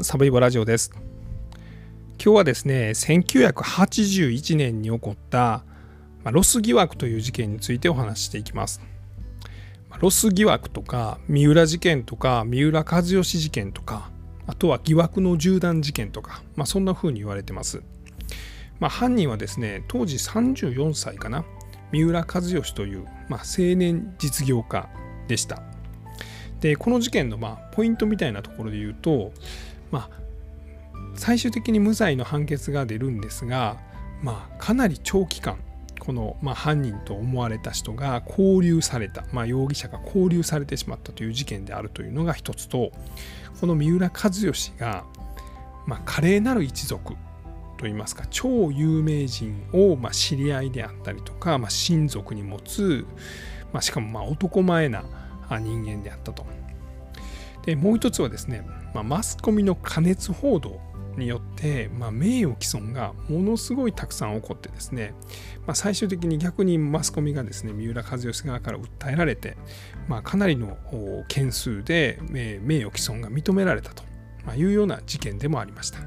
サブイボラジオです。今日はですね1981年に起こったロス疑惑という事件についてお話していきます。ロス疑惑とか三浦事件とか三浦和義事件とかあとは疑惑の銃弾事件とか、まあ、そんな風に言われてます、まあ、犯人はですね当時34歳かな。三浦和義という、まあ、青年実業家でした。でこの事件のまあポイントみたいなところで言うとまあ、最終的に無罪の判決が出るんですが、まあ、かなり長期間この、まあ、犯人と思われた人が拘留された、まあ、容疑者が拘留されてしまったという事件であるというのが一つとこの三浦知良が、まあ、華麗なる一族といいますか超有名人を、まあ、知り合いであったりとか、まあ、親族に持つ、まあ、しかもまあ男前な人間であったと。でもう一つはですねまあ、マスコミの過熱報道によって、まあ、名誉毀損がものすごいたくさん起こってですね、まあ、最終的に逆にマスコミがですね三浦知良側から訴えられて、まあ、かなりの件数で名誉毀損が認められたというような事件でもありました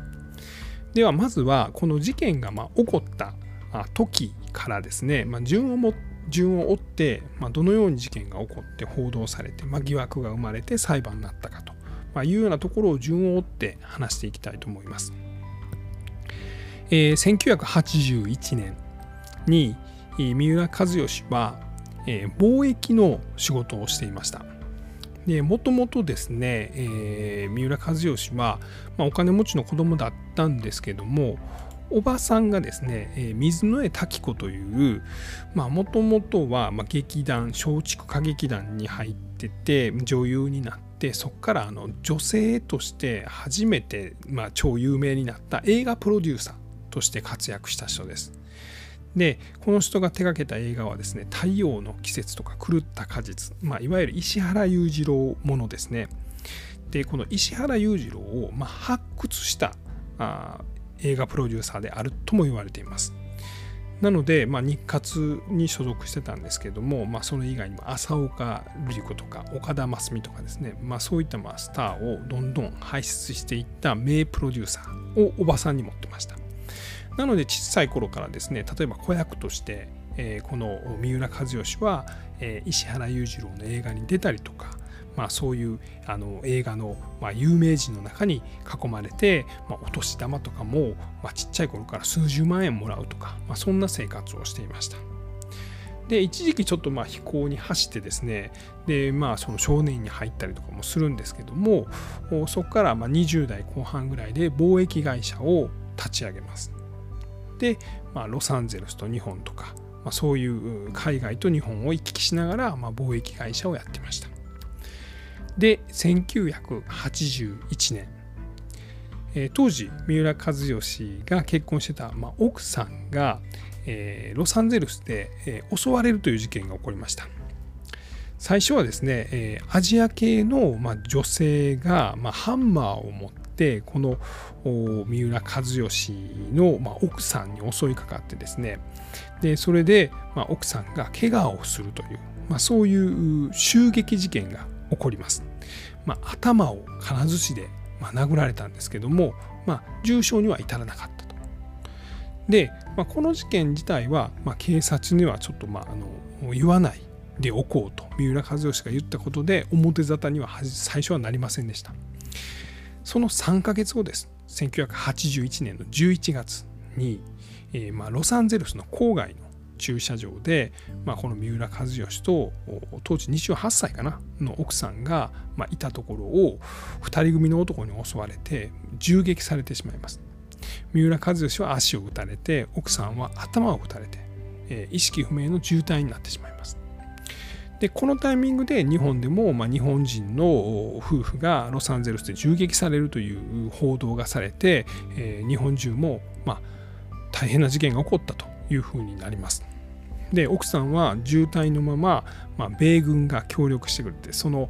ではまずはこの事件がま起こった時からですね、ま、順をも順を追って、まどのように事件が起こって報道されて、ま疑惑が生まれて裁判になったかとまあ、いうようなところを順を追って話していきたいと思います。えー、1981年に三浦知良は、えー、貿易の仕事をしていました。もともとですね、えー、三浦知良は、まあ、お金持ちの子供だったんですけどもおばさんがですね、えー、水野江滝子というもともとは、まあ、劇団松竹歌劇団に入ってて女優になっでそこからあの女性として初めて、まあ、超有名になった映画プロデューサーとして活躍した人です。でこの人が手がけた映画はですね「太陽の季節」とか「狂った果実」まあ、いわゆる石原裕次郎ものですね。でこの石原裕次郎を、まあ、発掘したあ映画プロデューサーであるとも言われています。なので、まあ、日活に所属してたんですけども、まあ、それ以外にも浅岡瑠璃子とか岡田真澄とかですね、まあ、そういったまあスターをどんどん輩出していった名プロデューサーをおばさんに持ってましたなので小さい頃からですね例えば子役として、えー、この三浦知良は、えー、石原裕次郎の映画に出たりとかまあ、そういうあの映画の、まあ、有名人の中に囲まれて、まあ、お年玉とかも、まあ、ちっちゃい頃から数十万円もらうとか、まあ、そんな生活をしていました。で一時期ちょっとまあ飛行に走ってですねでまあその少年に入ったりとかもするんですけどもそこからまあ20代後半ぐらいで貿易会社を立ち上げます。で、まあ、ロサンゼルスと日本とか、まあ、そういう海外と日本を行き来しながら、まあ、貿易会社をやってました。で1981年、えー、当時三浦知良が結婚してた、まあ、奥さんが、えー、ロサンゼルスで、えー、襲われるという事件が起こりました。最初はですね、えー、アジア系の、まあ、女性が、まあ、ハンマーを持ってこの三浦知良の、まあ、奥さんに襲いかかってですね。でそれで、まあ、奥さんが怪我をするという、まあ、そういう襲撃事件が起こります。まあ、頭を金槌しで、まあ、殴られたんですけども、まあ、重傷には至らなかったと。で、まあ、この事件自体は、まあ、警察にはちょっと、まあ、あの言わないでおこうと三浦知良が言ったことで表沙汰には最初はなりませんでした。その3ヶ月後です。1981年の11月に、えーまあ、ロサンゼルスの郊外の駐車場で、まあ、この三浦知良と当時28歳かなの奥さんが、まあ、いたところを2人組の男に襲われて銃撃されてしまいます三浦知良は足を撃たれて奥さんは頭を撃たれて、えー、意識不明の重体になってしまいますでこのタイミングで日本でも、まあ、日本人の夫婦がロサンゼルスで銃撃されるという報道がされて、えー、日本中も、まあ、大変な事件が起こったというふうになります。で奥さんは渋滞のまま、まあ、米軍が協力してくれてその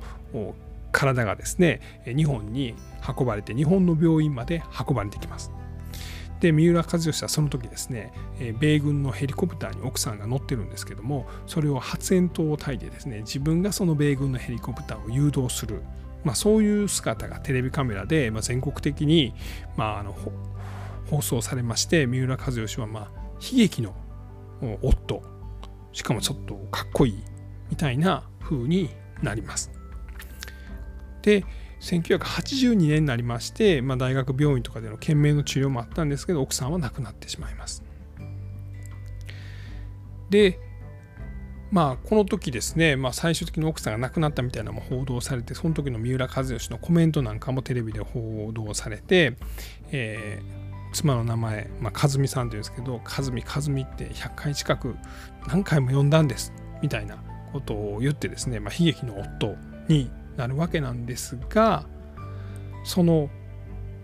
体がですね日本に運ばれて日本の病院まで運ばれてきます。で三浦知良はその時ですね米軍のヘリコプターに奥さんが乗ってるんですけどもそれを発煙筒を焚いてですね自分がその米軍のヘリコプターを誘導するまあ、そういう姿がテレビカメラで、まあ、全国的に、まあ、あの放送されまして三浦知良は、まあ、悲劇の夫しかもちょっとかっこいいみたいな風になります。で1982年になりまして、まあ、大学病院とかでの懸命の治療もあったんですけど奥さんは亡くなってしまいます。でまあこの時ですね、まあ、最終的に奥さんが亡くなったみたいなのも報道されてその時の三浦知良のコメントなんかもテレビで報道されて、えー、妻の名前、まあ、和美さんというんですけど和美和美って100回近く何回も呼んだんですみたいなことを言ってですね、まあ、悲劇の夫になるわけなんですがその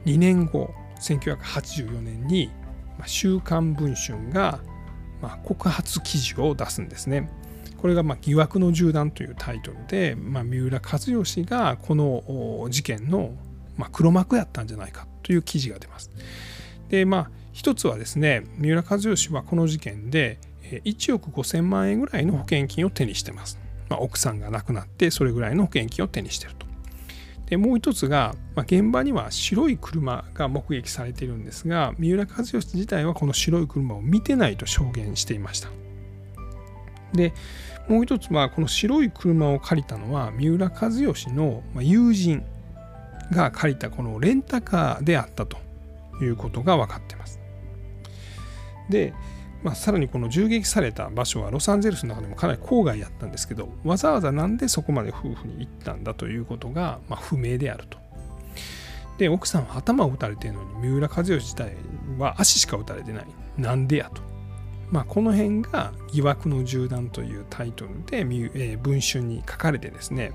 2年後1984年に「週刊文春」が告発記事を出すんですね。これがま疑惑の銃弾というタイトルで、まあ、三浦知良がこの事件のま黒幕やったんじゃないかという記事が出ます。でまあ一つはですね三浦知良はこの事件で1億5000万円ぐらいの保険金を手にしてます。まあ、奥さんが亡くなってそれぐらいの保険金を手にしてると。でもう一つが、まあ、現場には白い車が目撃されているんですが三浦知良自体はこの白い車を見てないと証言していました。でもう一つはこの白い車を借りたのは三浦知良の友人が借りたこのレンタカーであったということが分かってます。でまあ、さらにこの銃撃された場所はロサンゼルスの中でもかなり郊外やったんですけどわざわざなんでそこまで夫婦に行ったんだということが、まあ、不明であると。で奥さんは頭を撃たれてるのに三浦知良自体は足しか撃たれてないなんでやと。まあ、この辺が「疑惑の銃弾」というタイトルで、え、文春に書かれてですね、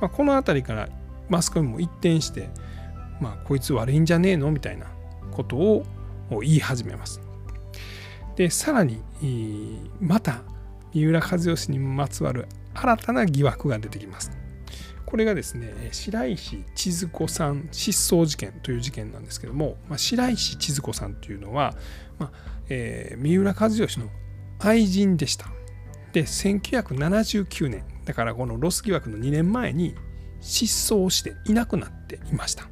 まあ、この辺りからマスコミも一転して、まあ、こいつ悪いんじゃねえの？みたいなことを言い始めます。でさらにまた三浦知良にまつわる新たな疑惑が出てきます。これがですね白石千鶴子さん失踪事件という事件なんですけども、まあ、白石千鶴子さんというのは、まあえー、三浦知良の愛人でした。で1979年だからこのロス疑惑の2年前に失踪していなくなっていました。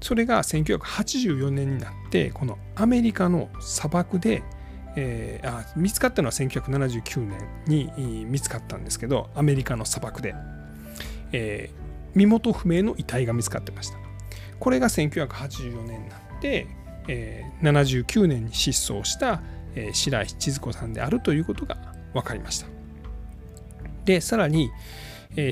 それが1984年になってこのアメリカの砂漠で、えー、見つかったのは1979年に見つかったんですけどアメリカの砂漠で、えー、身元不明の遺体が見つかってました。これが1984年になって、えー、79年に失踪した、白石千鶴子さんであるということが分かりました。でさらに、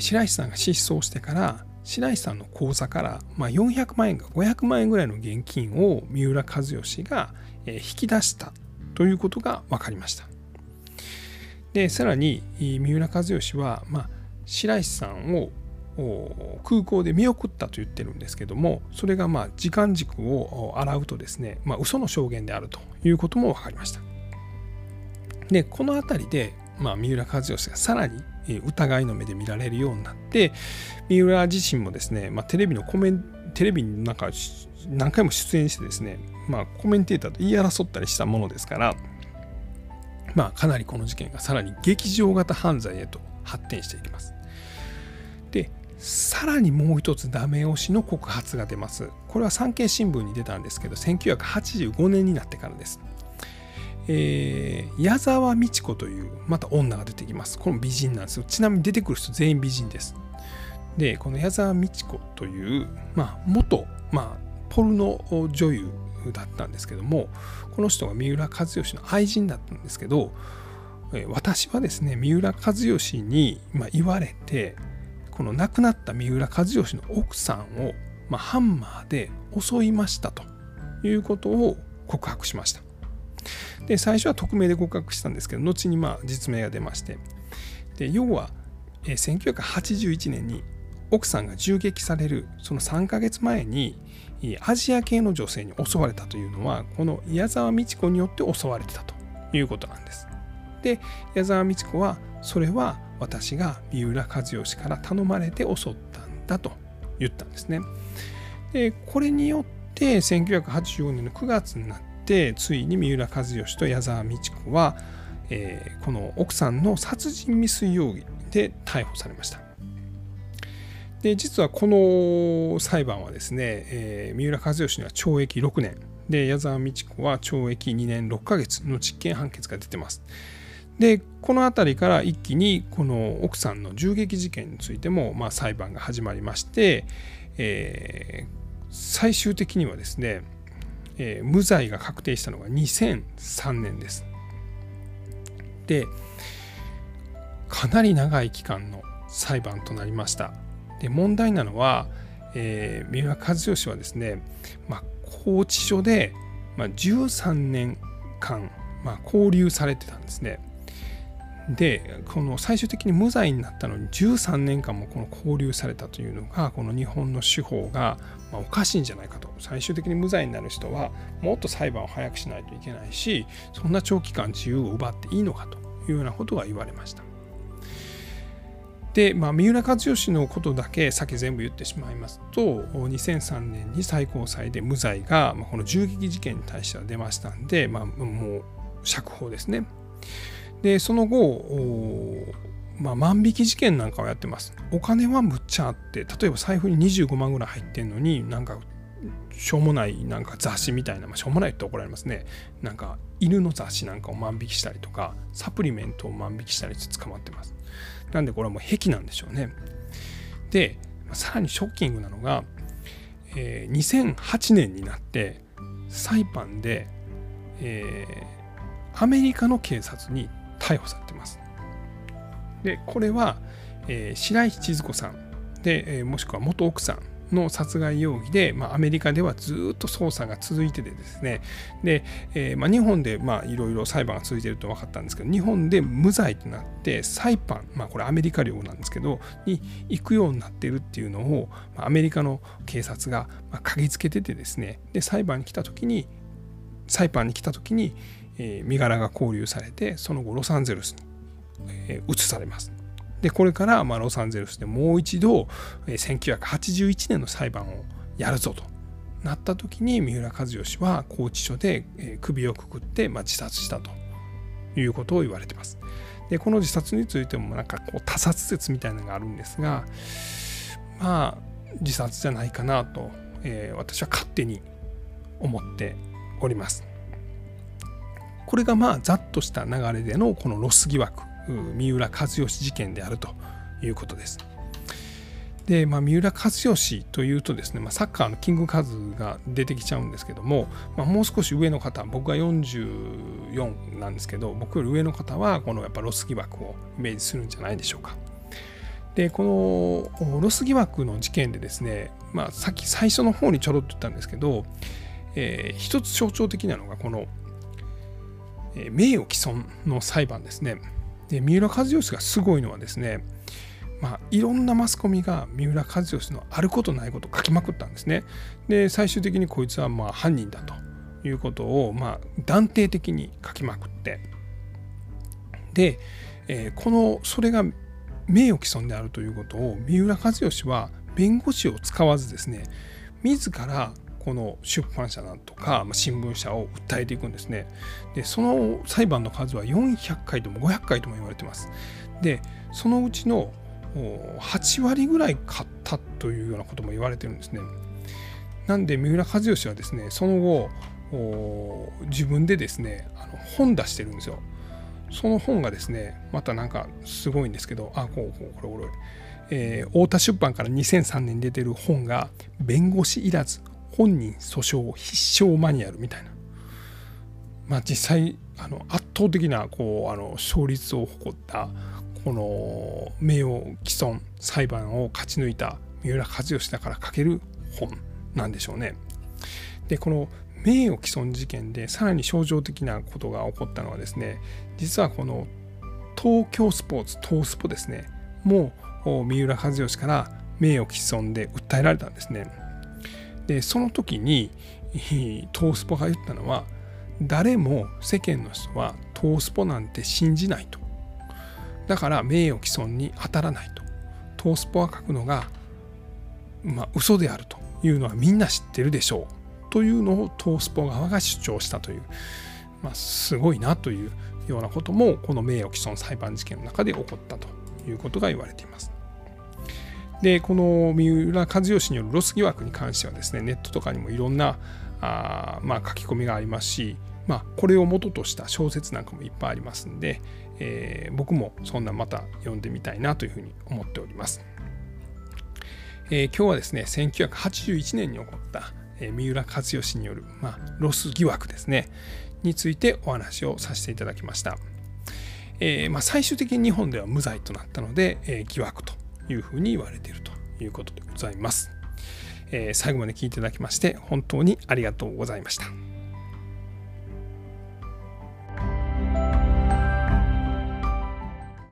白石さんが失踪してから白石さんの口座から、まあ、400万円か500万円ぐらいの現金を三浦知良が引き出したということが分かりました。でさらに三浦知良は、まあ、白石さんを空港で見送ったと言ってるんですけどもそれがまあ時間軸を洗うとですね、まあ、嘘の証言であるということも分かりました。でこの辺りで、まあ、三浦知良がさらに疑いの目で見られるようになって三浦自身もですね、まあ、テレビのコメンテレビになんか何回も出演してですね、まあ、コメンテーターと言い争ったりしたものですから、まあ、かなりこの事件がさらに劇場型犯罪へと発展していきます。でさらにもう一つダメ押しの告発が出ます。これは産経新聞に出たんですけど1985年になってからです。えー、矢沢美智子というまた女が出てきます。この美人なんですよ。ちなみに出てくる人全員美人です。で、この矢沢美智子という、まあ、元、まあ、ポルノ女優だったんですけども、この人が三浦知良の愛人だったんですけど、私はですね、三浦知良に、まあ、言われて、この亡くなった三浦知良の奥さんを、まあ、ハンマーで襲いましたということを告白しました。で最初は匿名で合格したんですけど後にまあ実名が出ましてで要は、え1981年に奥さんが銃撃されるその3ヶ月前にアジア系の女性に襲われたというのはこの矢沢美智子によって襲われてたということなんです。で矢沢美智子はそれは私が三浦知良から頼まれて襲ったんだと言ったんですね。でこれによって1984年の9月になっってついに三浦知良と矢沢美智子は、えー、この奥さんの殺人未遂容疑で逮捕されましたで実はこの裁判はですね、えー、三浦知良には懲役6年で矢沢美智子は懲役2年6ヶ月の実刑判決が出てます。でこの辺りから一気にこの奥さんの銃撃事件についても、まあ、裁判が始まりまして、えー、最終的にはですね、えー、無罪が確定したのが2003年です。でかなり長い期間の裁判となりました。で問題なのは、えー、三浦知良はですね、まあ、拘置所で、まあ、13年間、まあ、拘留されてたんですね。でこの最終的に無罪になったのに13年間もこの拘留されたというのがこの日本の司法がまおかしいんじゃないかと最終的に無罪になる人はもっと裁判を早くしないといけないしそんな長期間自由を奪っていいのかというようなことが言われました。で、まあ、三浦知良のことだけ先全部言ってしまいますと2003年に最高裁で無罪が、この銃撃事件に対しては出ましたんで、まあ、もう釈放ですね。でその後まあ、万引き事件なんかをやってます。お金はむっちゃあって、例えば財布に25万ぐらい入ってんのに、なんか、しょうもないなんか雑誌みたいな、まあ、しょうもないって怒られますね。なんか、犬の雑誌なんかを万引きしたりとか、サプリメントを万引きしたりして捕まってます。なんでこれはもう癖なんでしょうね。で、さらにショッキングなのが、えー、2008年になって裁判で、えー、アメリカの警察に逮捕されてます。で、これは、えー、白石千鶴子さんで、え、もしくは元奥さんの殺害容疑で、まあ、アメリカではずっと捜査が続いててですねで、えー、まあ、日本でいろいろ裁判が続いてると分かったんですけど日本で無罪となってサイパン、まあ、これアメリカ領なんですけどに行くようになってるっていうのを、ま、アメリカの警察が嗅ぎつけててですねで裁判に来た時にサイパンに来た時に、え、身柄が拘留されてその後ロサンゼルスに、え、移されます。でこれからまロサンゼルスでもう一度1981年の裁判をやるぞとなった時に三浦知良は拘置所で首をくくってま自殺したということを言われてます。でこの自殺についてもなんかこう他殺説みたいなのがあるんですがまあ自殺じゃないかなと、えー、私は勝手に思っております。これがまあざっとした流れでのこのロス疑惑三浦和義事件であるということです。で、まあ、三浦知良というとですね、まあ、サッカーのキングカズが出てきちゃうんですけども、まあ、もう少し上の方僕が44なんですけど僕より上の方はこのやっぱロス疑惑をイメージするんじゃないでしょうか。でこのロス疑惑の事件でですね、まあ、さっき最初の方にちょろっと言ったんですけど、えー、一つ象徴的なのがこの、えー、名誉毀損の裁判ですね。で三浦知良がすごいのはですねまあ、いろんなマスコミが三浦知良のあることないことを書きまくったんですね。で最終的にこいつはまあ犯人だということをまあ断定的に書きまくってで、えー、このそれが名誉毀損であるということを三浦知良は弁護士を使わずですね自らこの出版社だとか新聞社を訴えていくんですね。でその裁判の数は400回とも500回とも言われてます。でそのうちの8割ぐらい買ったというようなことも言われてるんですね。なんで三浦知良はですねその後自分でですねあの本出してるんですよ。その本がですねまたなんかすごいんですけどあこうこうこれこれ、えー、太田出版から2003年に出てる本が「弁護士いらず本人訴訟必勝マニュアルみたいな、まあ、実際あの圧倒的なこうあの勝率を誇ったこの名誉毀損裁判を勝ち抜いた三浦知良だから書ける本なんでしょうね。でこの名誉毀損事件でさらに象徴的なことが起こったのはですね実はこの東京スポーツ東スポですねもう三浦知良から名誉毀損で訴えられたんですね。でその時に トースポが言ったのは誰も世間の人はトースポなんて信じないと。だから名誉毀損に当たらないと。トースポが書くのがまあ嘘であると。いうのはみんな知ってるでしょう。というのをトースポ側が主張したという、まあ、すごいなというようなこともこの名誉毀損裁判事件の中で起こったということが言われています。でこの三浦知良によるロス疑惑に関してはですねネットとかにもいろんなあ、まあ、書き込みがありますし、まあ、これを元とした小説なんかもいっぱいありますんで、えー、僕もそんなまた読んでみたいなというふうに思っております。えー、今日はですね1981年に起こった、えー、三浦知良による、まあ、ロス疑惑ですねについてお話をさせていただきました。えーまあ、最終的に日本では無罪となったので、えー、疑惑というふうに言われているということでございます。えー、最後まで聞いていただきまして本当にありがとうございました。